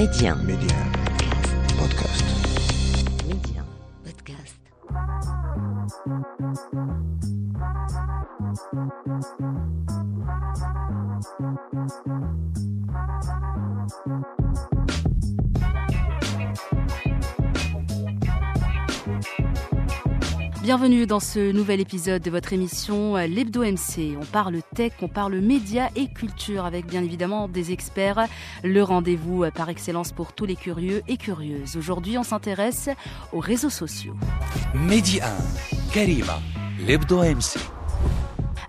Média. Média. Podcast. Média. Podcast. Bienvenue dans ce nouvel épisode de votre émission euh, L'Hebdo MC. On parle tech, on parle médias et culture avec bien évidemment des experts. Le rendez-vous euh, par excellence pour tous les curieux et curieuses. Aujourd'hui, on s'intéresse aux réseaux sociaux. Média Karima, L'Hebdo MC.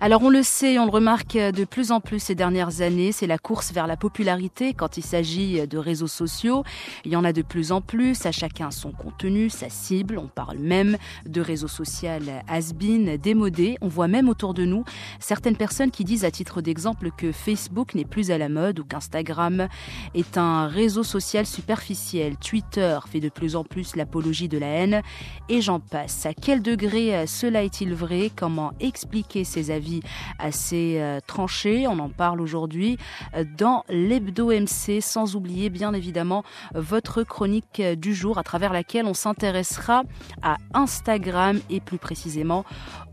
Alors on le sait, on le remarque de plus en plus ces dernières années, c'est la course vers la popularité quand il s'agit de réseaux sociaux. Il y en a de plus en plus, à chacun son contenu, sa cible. On parle même de réseaux sociaux has-been, démodés. On voit même autour de nous certaines personnes qui disent à titre d'exemple que Facebook n'est plus à la mode ou qu'Instagram est un réseau social superficiel. Twitter fait de plus en plus l'apologie de la haine et j'en passe. À quel degré euh, cela est-il vrai? Comment expliquer ces avis? Assez euh, tranchés On en parle aujourd'hui euh, dans l'Hebdo MC, sans oublier bien évidemment votre chronique euh, du jour à travers laquelle on s'intéressera à Instagram et plus précisément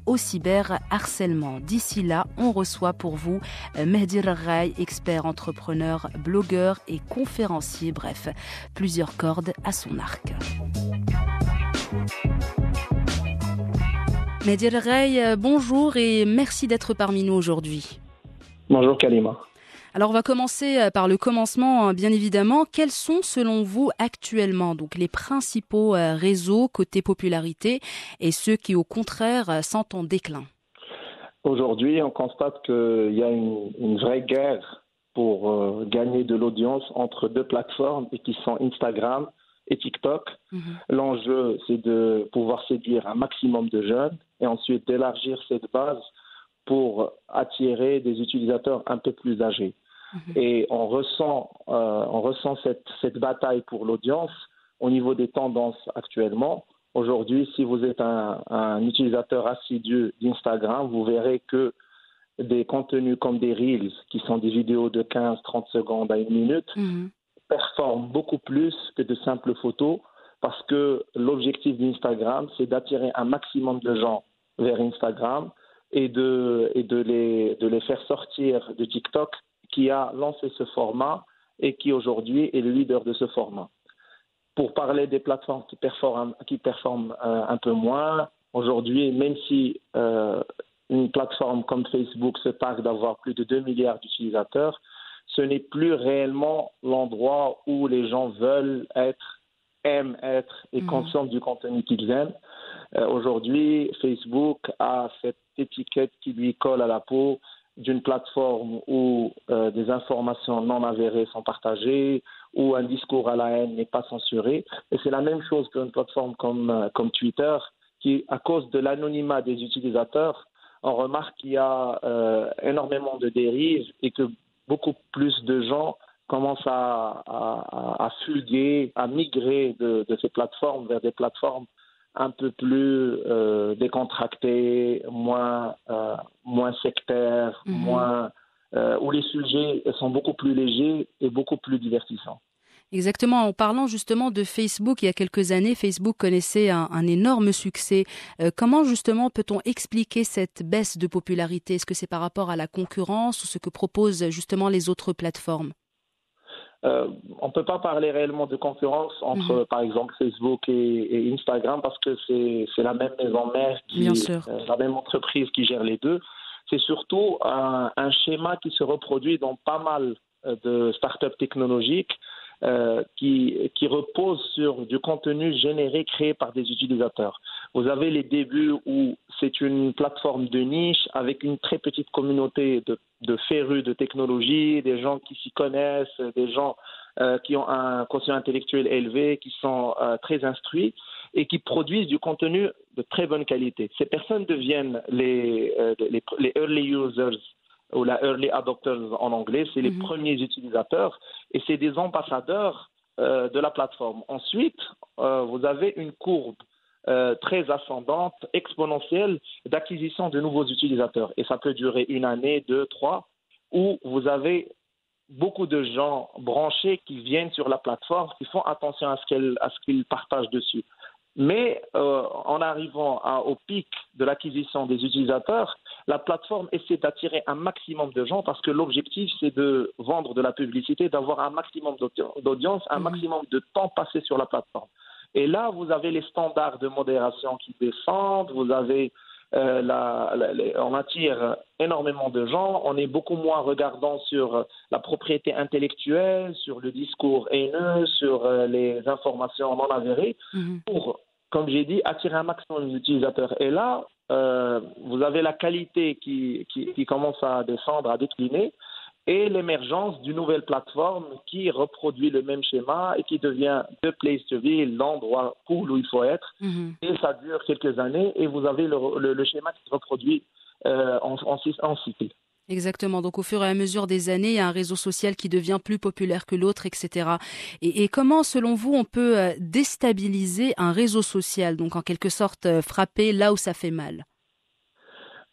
au cyberharcèlement. D'ici là, on reçoit pour vous Mehdi Rai, expert entrepreneur, blogueur et conférencier, bref, plusieurs cordes à son arc. Mehdi Rai, euh, bonjour et merci d'être parmi nous aujourd'hui. Bonjour Kalima. Alors on va commencer euh, par le commencement, hein, bien évidemment. Quels sont selon vous actuellement donc les principaux euh, réseaux côté popularité et ceux qui au contraire sont en déclin? Aujourd'hui, on constate qu'il y a une, une vraie guerre pour euh, gagner de l'audience entre deux plateformes et qui sont Instagram et TikTok. Mhm. L'enjeu, c'est de pouvoir séduire un maximum de jeunes et ensuite d'élargir cette base pour attirer des utilisateurs un peu plus âgés. Et on ressent, euh, on ressent cette, cette bataille pour l'audience au niveau des tendances actuellement. Aujourd'hui, si vous êtes un, un utilisateur assidu d'Instagram, vous verrez que des contenus comme des Reels, qui sont des vidéos de 15-30 secondes à une minute, Mhm. Beaucoup plus que de simples photos parce que l'objectif d'Instagram, c'est d'attirer un maximum de gens vers Instagram et de, et de, les, de les faire sortir de TikTok qui a lancé ce format et qui aujourd'hui est le leader de ce format. Pour parler des plateformes qui performent, qui performent euh, un peu moins, aujourd'hui, même si euh, une plateforme comme Facebook se targue d'avoir plus de 2 milliards d'utilisateurs, ce n'est plus réellement l'endroit où les gens veulent être, aiment être et Mhm. consomment du contenu qu'ils aiment. Euh, Aujourd'hui, Facebook a cette étiquette qui lui colle à la peau d'une plateforme où euh, des informations non avérées sont partagées, où un discours à la haine n'est pas censuré. Et c'est la même chose qu'une plateforme comme, euh, comme Twitter, qui, à cause de l'anonymat des utilisateurs, on remarque qu'il y a euh, énormément de dérives et que beaucoup plus de gens commencent à, à, à fuguer, à migrer de, de ces plateformes vers des plateformes un peu plus euh, décontractées, moins, euh, moins sectaires, Mhm. moins, euh, où les sujets sont beaucoup plus légers et beaucoup plus divertissants. Exactement. En parlant justement de Facebook, il y a quelques années, Facebook connaissait un, un énorme succès. Euh, comment justement peut-on expliquer cette baisse de popularité? Est-ce que c'est par rapport à la concurrence ou ce que proposent justement les autres plateformes? Euh, on ne peut pas parler réellement de concurrence entre, Mhm. par exemple, Facebook et, et Instagram parce que c'est la même maison mère, qui, euh, la même entreprise qui gère les deux. C'est surtout un, un schéma qui se reproduit dans pas mal de startups technologiques euh, qui, repose sur du contenu généré, créé par des utilisateurs. Vous avez les débuts où c'est une plateforme de niche avec une très petite communauté de, de férus de technologie, des gens qui s'y connaissent, des gens euh, qui ont un quotient intellectuel élevé, qui sont euh, très instruits et qui produisent du contenu de très bonne qualité. Ces personnes deviennent les early users ou la early adopters en anglais, c'est les Mhm. premiers utilisateurs et c'est des ambassadeurs euh, de la plateforme. Ensuite, euh, vous avez une courbe euh, très ascendante, exponentielle d'acquisition de nouveaux utilisateurs. Et ça peut durer une année, deux, trois, où vous avez beaucoup de gens branchés qui viennent sur la plateforme, qui font attention à ce qu'ils partagent dessus. Mais en arrivant au pic de l'acquisition des utilisateurs, la plateforme essaie d'attirer un maximum de gens parce que l'objectif, c'est de vendre de la publicité, d'avoir un maximum d'audience, un mmh. maximum de temps passé sur la plateforme. Et là, vous avez les standards de modération qui descendent, vous avez euh, la, on attire énormément de gens, on est beaucoup moins regardant sur la propriété intellectuelle, sur le discours haineux, sur euh, les informations non avérées, mmh. pour comme j'ai dit, attirer un maximum d'utilisateurs. Et là, euh, vous avez la qualité qui, qui, commence à descendre, à décliner, et l'émergence d'une nouvelle plateforme qui reproduit le même schéma et qui devient the place to be, l'endroit cool où il faut être. Mhm. Et ça dure quelques années et vous avez le, schéma qui se reproduit euh, en, en, en cycle. Exactement. Donc, au fur et à mesure des années, il y a un réseau social qui devient plus populaire que l'autre, etc. Et, comment, selon vous, on peut euh, déstabiliser un réseau social, donc en quelque sorte euh, frapper là où ça fait mal?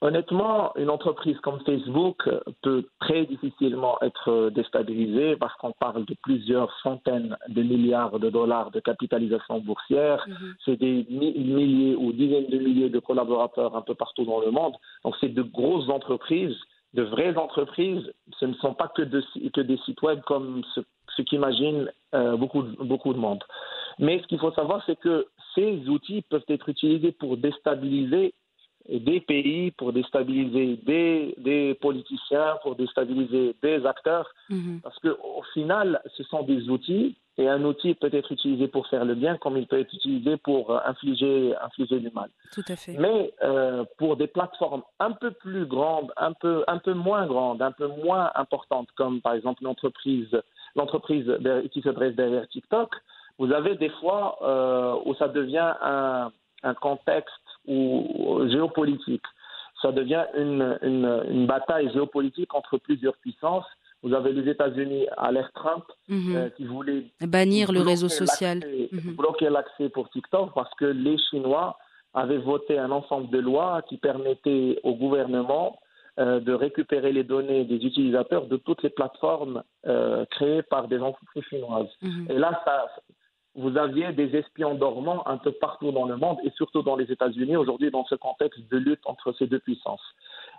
Honnêtement, une entreprise comme Facebook peut très difficilement être déstabilisée parce qu'on parle de plusieurs centaines de milliards de dollars de capitalisation boursière. Mhm. C'est des milliers ou dizaines de milliers de collaborateurs un peu partout dans le monde. Donc, c'est de grosses entreprises de vraies entreprises, ce ne sont pas que, que des sites web comme ce, ce qu'imagine euh, beaucoup, beaucoup de monde. Mais ce qu'il faut savoir, c'est que ces outils peuvent être utilisés pour déstabiliser des pays, pour déstabiliser des, des politiciens, pour déstabiliser des acteurs, mhm. parce qu'au final, ce sont des outils, et un outil peut être utilisé pour faire le bien, comme il peut être utilisé pour euh, infliger, infliger du mal. Tout à fait. Mais euh, pour des plateformes un peu plus grandes, un peu, un peu moins grandes, un peu moins importantes, comme par exemple l'entreprise, l'entreprise qui se dresse derrière TikTok, vous avez des fois euh, où ça devient un, un contexte ou géopolitique. Ça devient une, une, une, bataille géopolitique entre plusieurs puissances. Vous avez les États-Unis à l'ère Trump mhm. euh, qui voulaient bannir le réseau social, mhm. bloquer l'accès pour TikTok parce que les Chinois avaient voté un ensemble de lois qui permettaient au gouvernement euh, de récupérer les données des utilisateurs de toutes les plateformes euh, créées par des entreprises chinoises. Mhm. Et là, ça, vous aviez des espions dormants un peu partout dans le monde et surtout dans les États-Unis aujourd'hui dans ce contexte de lutte entre ces deux puissances.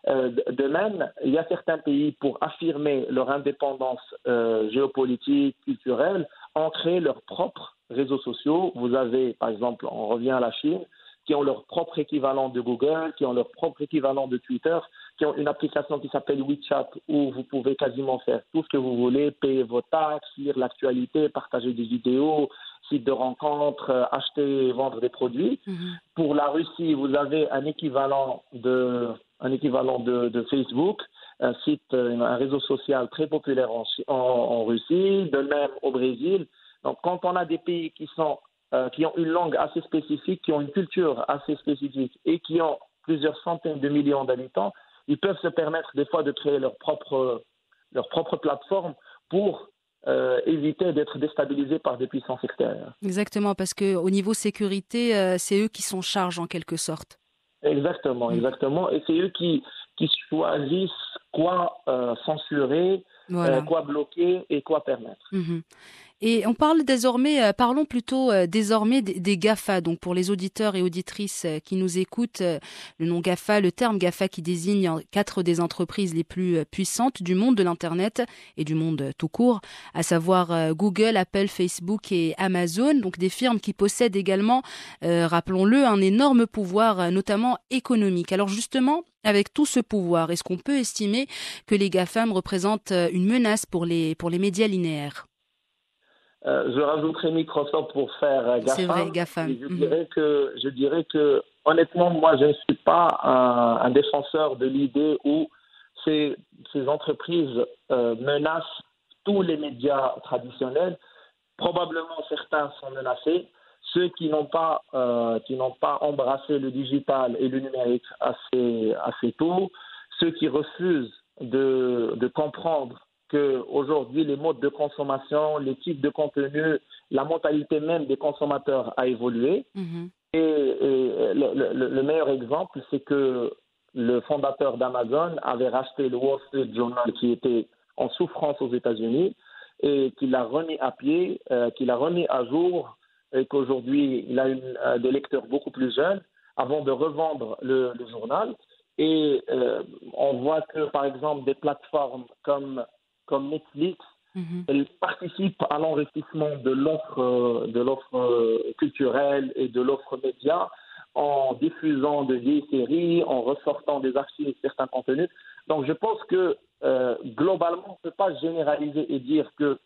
Euh, de même, il y a certains pays pour affirmer leur indépendance euh, géopolitique, culturelle, ont créé leurs propres réseaux sociaux. Vous avez, par exemple, on revient à la Chine, qui ont leur propre équivalent de Google, qui ont leur propre équivalent de Twitter, qui ont une application qui s'appelle WeChat où vous pouvez quasiment faire tout ce que vous voulez, payer vos taxes, lire l'actualité, partager des vidéos, sites de rencontres, euh, acheter et vendre des produits. Mhm. Pour la Russie, vous avez un équivalent de, un équivalent de, Facebook, un site, euh, un réseau social très populaire en, Russie, de même au Brésil. Donc, quand on a des pays qui sont euh, qui ont une langue assez spécifique, qui ont une culture assez spécifique et qui ont plusieurs centaines de millions d'habitants, ils peuvent se permettre des fois de créer leur propre, leur propre plateforme pour euh, éviter d'être déstabilisés par des puissances extérieures. Exactement, parce qu'au niveau sécurité, c'est eux qui sont charge en quelque sorte. Exactement, mm. exactement. Et c'est eux qui, qui choisissent quoi euh, censurer, quoi bloquer et quoi permettre. Mm-hmm. Et on parle désormais, euh, parlons plutôt euh, désormais des, GAFA. Donc pour les auditeurs et auditrices euh, qui nous écoutent, le nom GAFA, le terme GAFA qui désigne quatre des entreprises les plus puissantes du monde de l'Internet et du monde tout court, à savoir Google, Apple, Facebook et Amazon. Donc des firmes qui possèdent également, rappelons-le, un énorme pouvoir, notamment économique. Alors justement, avec tout ce pouvoir, est-ce qu'on peut estimer que les GAFAM représentent une menace pour les, pour les médias linéaires? Euh, je rajouterai Microsoft pour faire euh, GAFAM. C'est vrai, GAFAM. je, mhm. dirais que, je dirais que, honnêtement, moi, je ne suis pas un, un défenseur de l'idée où ces, ces entreprises euh, menacent tous les médias traditionnels. Probablement, certains sont menacés. Ceux qui n'ont pas, euh, qui n'ont pas embrassé le digital et le numérique assez, assez tôt, ceux qui refusent de, de comprendre qu'aujourd'hui, les modes de consommation, les types de contenu, la mentalité même des consommateurs a évolué. Mhm. Et, le, meilleur exemple, c'est que le fondateur d'Amazon avait racheté le Wall Street Journal qui était en souffrance aux États-Unis et qu'il l'a remis à pied, euh, qu'il a remis à jour et qu'aujourd'hui il a une, euh, des lecteurs beaucoup plus jeunes avant de revendre le, le journal. Et euh, on voit que, par exemple, des plateformes comme, comme Netflix, Mhm. elles participent à l'enrichissement de l'offre euh, de l'offre euh, culturelle et de l'offre média en diffusant de vieilles séries, en ressortant des archives certains contenus. Donc je pense que euh, globalement, on ne peut pas généraliser et dire que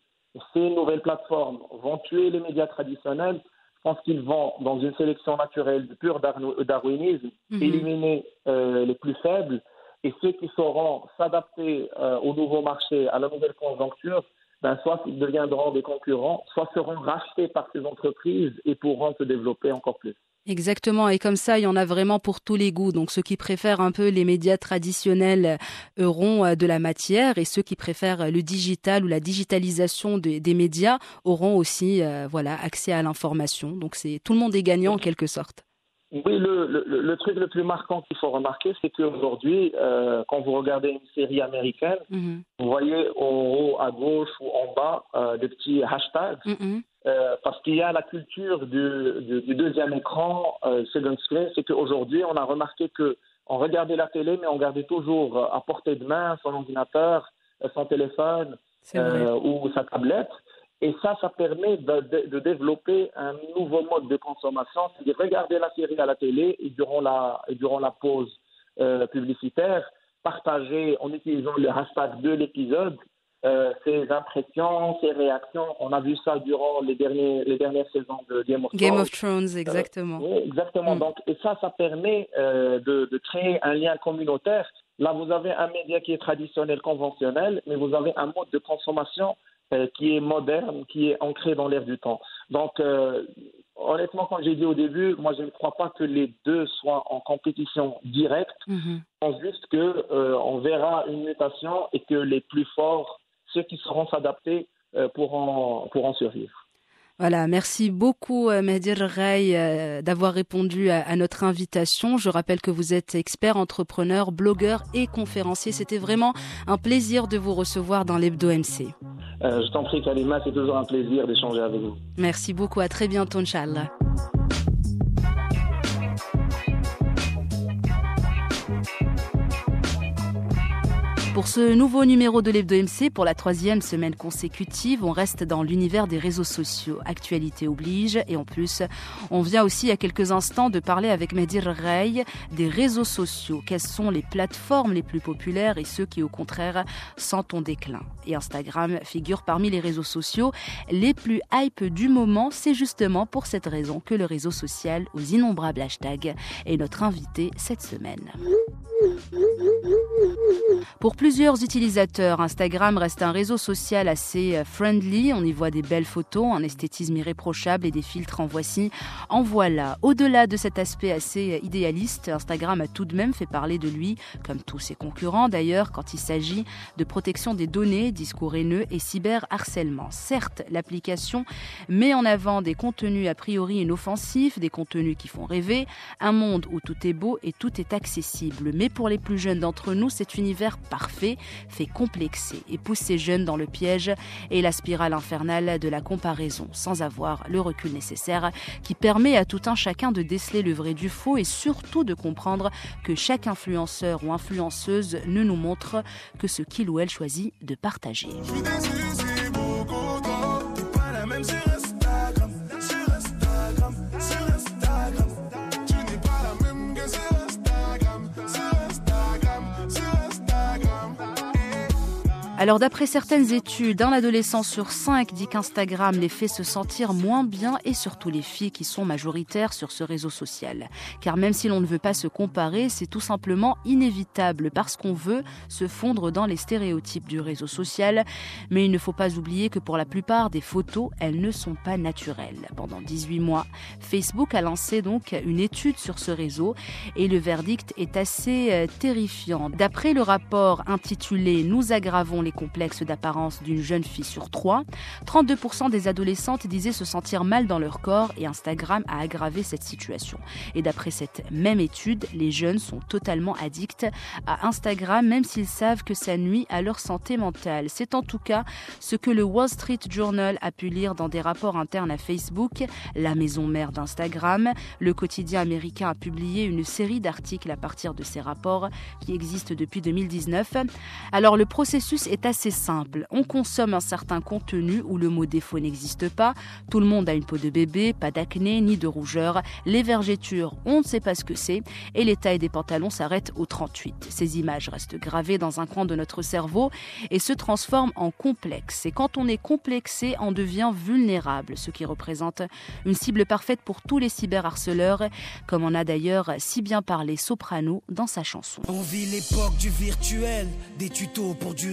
ces nouvelles plateformes vont tuer les médias traditionnels. Je pense qu'ils vont, dans une sélection naturelle de pur darwinisme, Mhm. éliminer euh, les plus faibles et ceux qui sauront s'adapter euh, au nouveau marché, à la nouvelle conjoncture, ben, soit ils deviendront des concurrents, soit seront rachetés par ces entreprises et pourront se développer encore plus. Exactement, et comme ça, il y en a vraiment pour tous les goûts. Donc ceux qui préfèrent un peu les médias traditionnels euh, auront euh, de la matière, et ceux qui préfèrent le digital ou la digitalisation des, des médias auront aussi euh, voilà accès à l'information. Donc c'est tout le monde est gagnant en quelque sorte. Oui, le, le, le truc le plus marquant qu'il faut remarquer, c'est qu'aujourd'hui, euh, quand vous regardez une série américaine, Mhm. vous voyez en haut, à gauche ou en bas euh, des petits hashtags, Mhm. euh, parce qu'il y a la culture du, du, du deuxième écran, second screen, c'est qu'aujourd'hui, on a remarqué que on regardait la télé, mais on gardait toujours à portée de main son ordinateur, son téléphone ou sa tablette. Et ça, ça permet de, de- de développer un nouveau mode de consommation, c'est-à-dire regarder la série à la télé et durant la, et durant la pause euh, publicitaire, partager en utilisant le hashtag de l'épisode euh, ses impressions, ses réactions. On a vu ça durant les, derniers, les dernières saisons de Game of Game Thrones. of Thrones, exactement. Oui, exactement. Mm. Donc, et ça, ça permet euh, de, de créer un lien communautaire. Là, vous avez un média qui est traditionnel, conventionnel, mais vous avez un mode de consommation euh, qui est moderne, qui est ancré dans l'air du temps. Donc, euh, honnêtement, comme j'ai dit au début, moi, je ne crois pas que les deux soient en compétition directe. Mhm. Je pense juste que euh, verra une mutation et que les plus forts, ceux qui sauront s'adapter, euh, pourront, pourront survivre. Voilà, merci beaucoup euh, Mehdi Rey euh, d'avoir répondu à, à notre invitation. Je rappelle que vous êtes expert, entrepreneur, blogueur et conférencier. C'était vraiment un plaisir de vous recevoir dans l'Hebdo MC. Euh, je t'en prie, Kalima, c'est toujours un plaisir d'échanger avec vous. Merci beaucoup, à très bientôt, Inch'Allah. Pour ce nouveau numéro de l'Hebdo MC, pour la troisième semaine consécutive, on reste dans l'univers des réseaux sociaux. Actualité oblige. Et en plus, on vient aussi à quelques instants de parler avec Medir Rey des réseaux sociaux. Quelles sont les plateformes les plus populaires et ceux qui, au contraire, sentent en déclin? Et Instagram figure parmi les réseaux sociaux les plus hype du moment. C'est justement pour cette raison que le réseau social aux innombrables hashtags est notre invité cette semaine. Pour plusieurs utilisateurs, Instagram reste un réseau social assez euh, friendly. On y voit des belles photos, un esthétisme irréprochable et des filtres en voici. En voilà. Au-delà de cet aspect assez euh, idéaliste, Instagram a tout de même fait parler de lui, comme tous ses concurrents d'ailleurs, quand il s'agit de protection des données, discours haineux et cyberharcèlement. Certes, l'application met en avant des contenus a priori inoffensifs, des contenus qui font rêver, un monde où tout est beau et tout est accessible. Mais pour les plus jeunes d'entre nous, cet univers parfait fait complexer et pousse ces jeunes dans le piège et la spirale infernale de la comparaison, sans avoir le recul nécessaire qui permet à tout un chacun de déceler le vrai du faux et surtout de comprendre que chaque influenceur ou influenceuse ne nous montre que ce qu'il ou elle choisit de partager. Alors d'après certaines études, un adolescent sur cinq dit qu'Instagram les fait se sentir moins bien et surtout les filles qui sont majoritaires sur ce réseau social. Car même si l'on ne veut pas se comparer, c'est tout simplement inévitable parce qu'on veut se fondre dans les stéréotypes du réseau social. Mais il ne faut pas oublier que pour la plupart des photos, elles ne sont pas naturelles. Pendant 18 mois, Facebook a lancé donc une étude sur ce réseau et le verdict est assez euh, terrifiant. D'après le rapport intitulé Nous aggravons les les complexes d'apparence d'une jeune fille sur trois. 32% des adolescentes disaient se sentir mal dans leur corps et Instagram a aggravé cette situation. Et d'après cette même étude, les jeunes sont totalement addicts à Instagram, même s'ils savent que ça nuit à leur santé mentale. C'est en tout cas ce que le Wall Street Journal a pu lire dans des rapports internes à Facebook, la maison mère d'Instagram. Le quotidien américain a publié une série d'articles à partir de ces rapports qui existent depuis 2019. Alors le processus est assez simple. On consomme un certain contenu où le mot défaut n'existe pas. Tout le monde a une peau de bébé, pas d'acné ni de rougeur. Les vergetures, on ne sait pas ce que c'est. Et les tailles des pantalons s'arrêtent au 38. Ces images restent gravées dans un coin de notre cerveau et se transforment en complexes. Et quand on est complexé, on devient vulnérable, ce qui représente une cible parfaite pour tous les cyberharceleurs, comme en a d'ailleurs si bien parlé Soprano dans sa chanson. On vit l'époque du virtuel, des tutos pour du.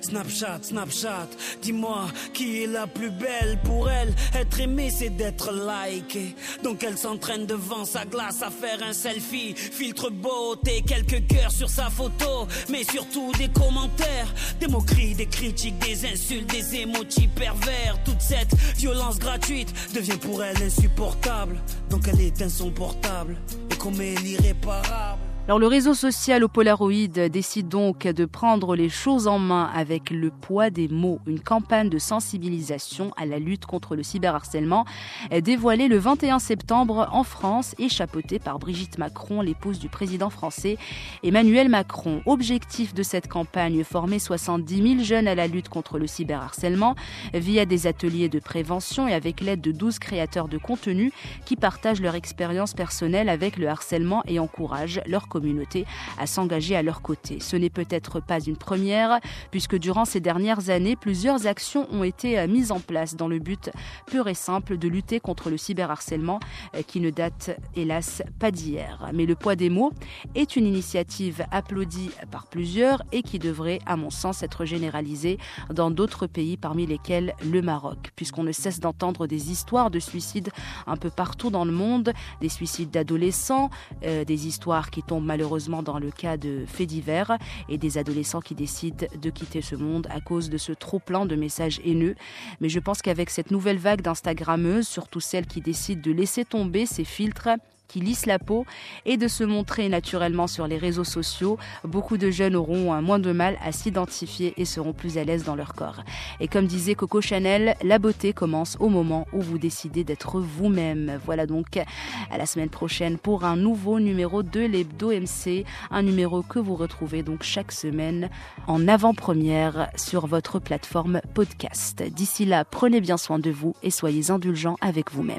Snapchat, Snapchat, dis-moi qui est la plus belle pour elle. Être aimée, c'est d'être likée. Donc elle s'entraîne devant sa glace à faire un selfie. Filtre beauté, quelques cœurs sur sa photo, mais surtout des commentaires, des moqueries, des critiques, des insultes, des émotis pervers. Toute cette violence gratuite devient pour elle insupportable. Donc elle éteint son portable et commet l'irréparable. Alors le réseau social au Polaroid décide donc de prendre les choses en main avec le poids des mots. Une campagne de sensibilisation à la lutte contre le cyberharcèlement dévoilée le 21 septembre en France et chapeautée par Brigitte Macron, l'épouse du président français Emmanuel Macron. Objectif de cette campagne, former 70 000 jeunes à la lutte contre le cyberharcèlement via des ateliers de prévention et avec l'aide de 12 créateurs de contenu qui partagent leur expérience personnelle avec le harcèlement et encouragent leur à s'engager à leur côté. Ce n'est peut-être pas une première, puisque durant ces dernières années, plusieurs actions ont été euh, mises en place dans le but pur et simple de lutter contre le cyberharcèlement euh, qui ne date hélas pas d'hier. Mais le poids des mots est une initiative applaudie par plusieurs et qui devrait, à mon sens, être généralisée dans d'autres pays, parmi lesquels le Maroc, puisqu'on ne cesse d'entendre des histoires de suicides un peu partout dans le monde, des suicides d'adolescents, euh, des histoires qui tombent malheureusement dans le cas de faits divers et des adolescents qui décident de quitter ce monde à cause de ce trop-plein de messages haineux. Mais je pense qu'avec cette nouvelle vague d'Instagrammeuses, surtout celles qui décident de laisser tomber ces filtres, qui lisse la peau et de se montrer naturellement sur les réseaux sociaux, beaucoup de jeunes auront moins de mal à s'identifier et seront plus à l'aise dans leur corps. Et comme disait Coco Chanel, la beauté commence au moment où vous décidez d'être vous-même. Voilà donc à la semaine prochaine pour un nouveau numéro de l'Hebdo MC, un numéro que vous retrouvez donc chaque semaine en avant-première sur votre plateforme podcast. D'ici là, prenez bien soin de vous et soyez indulgents avec vous-même.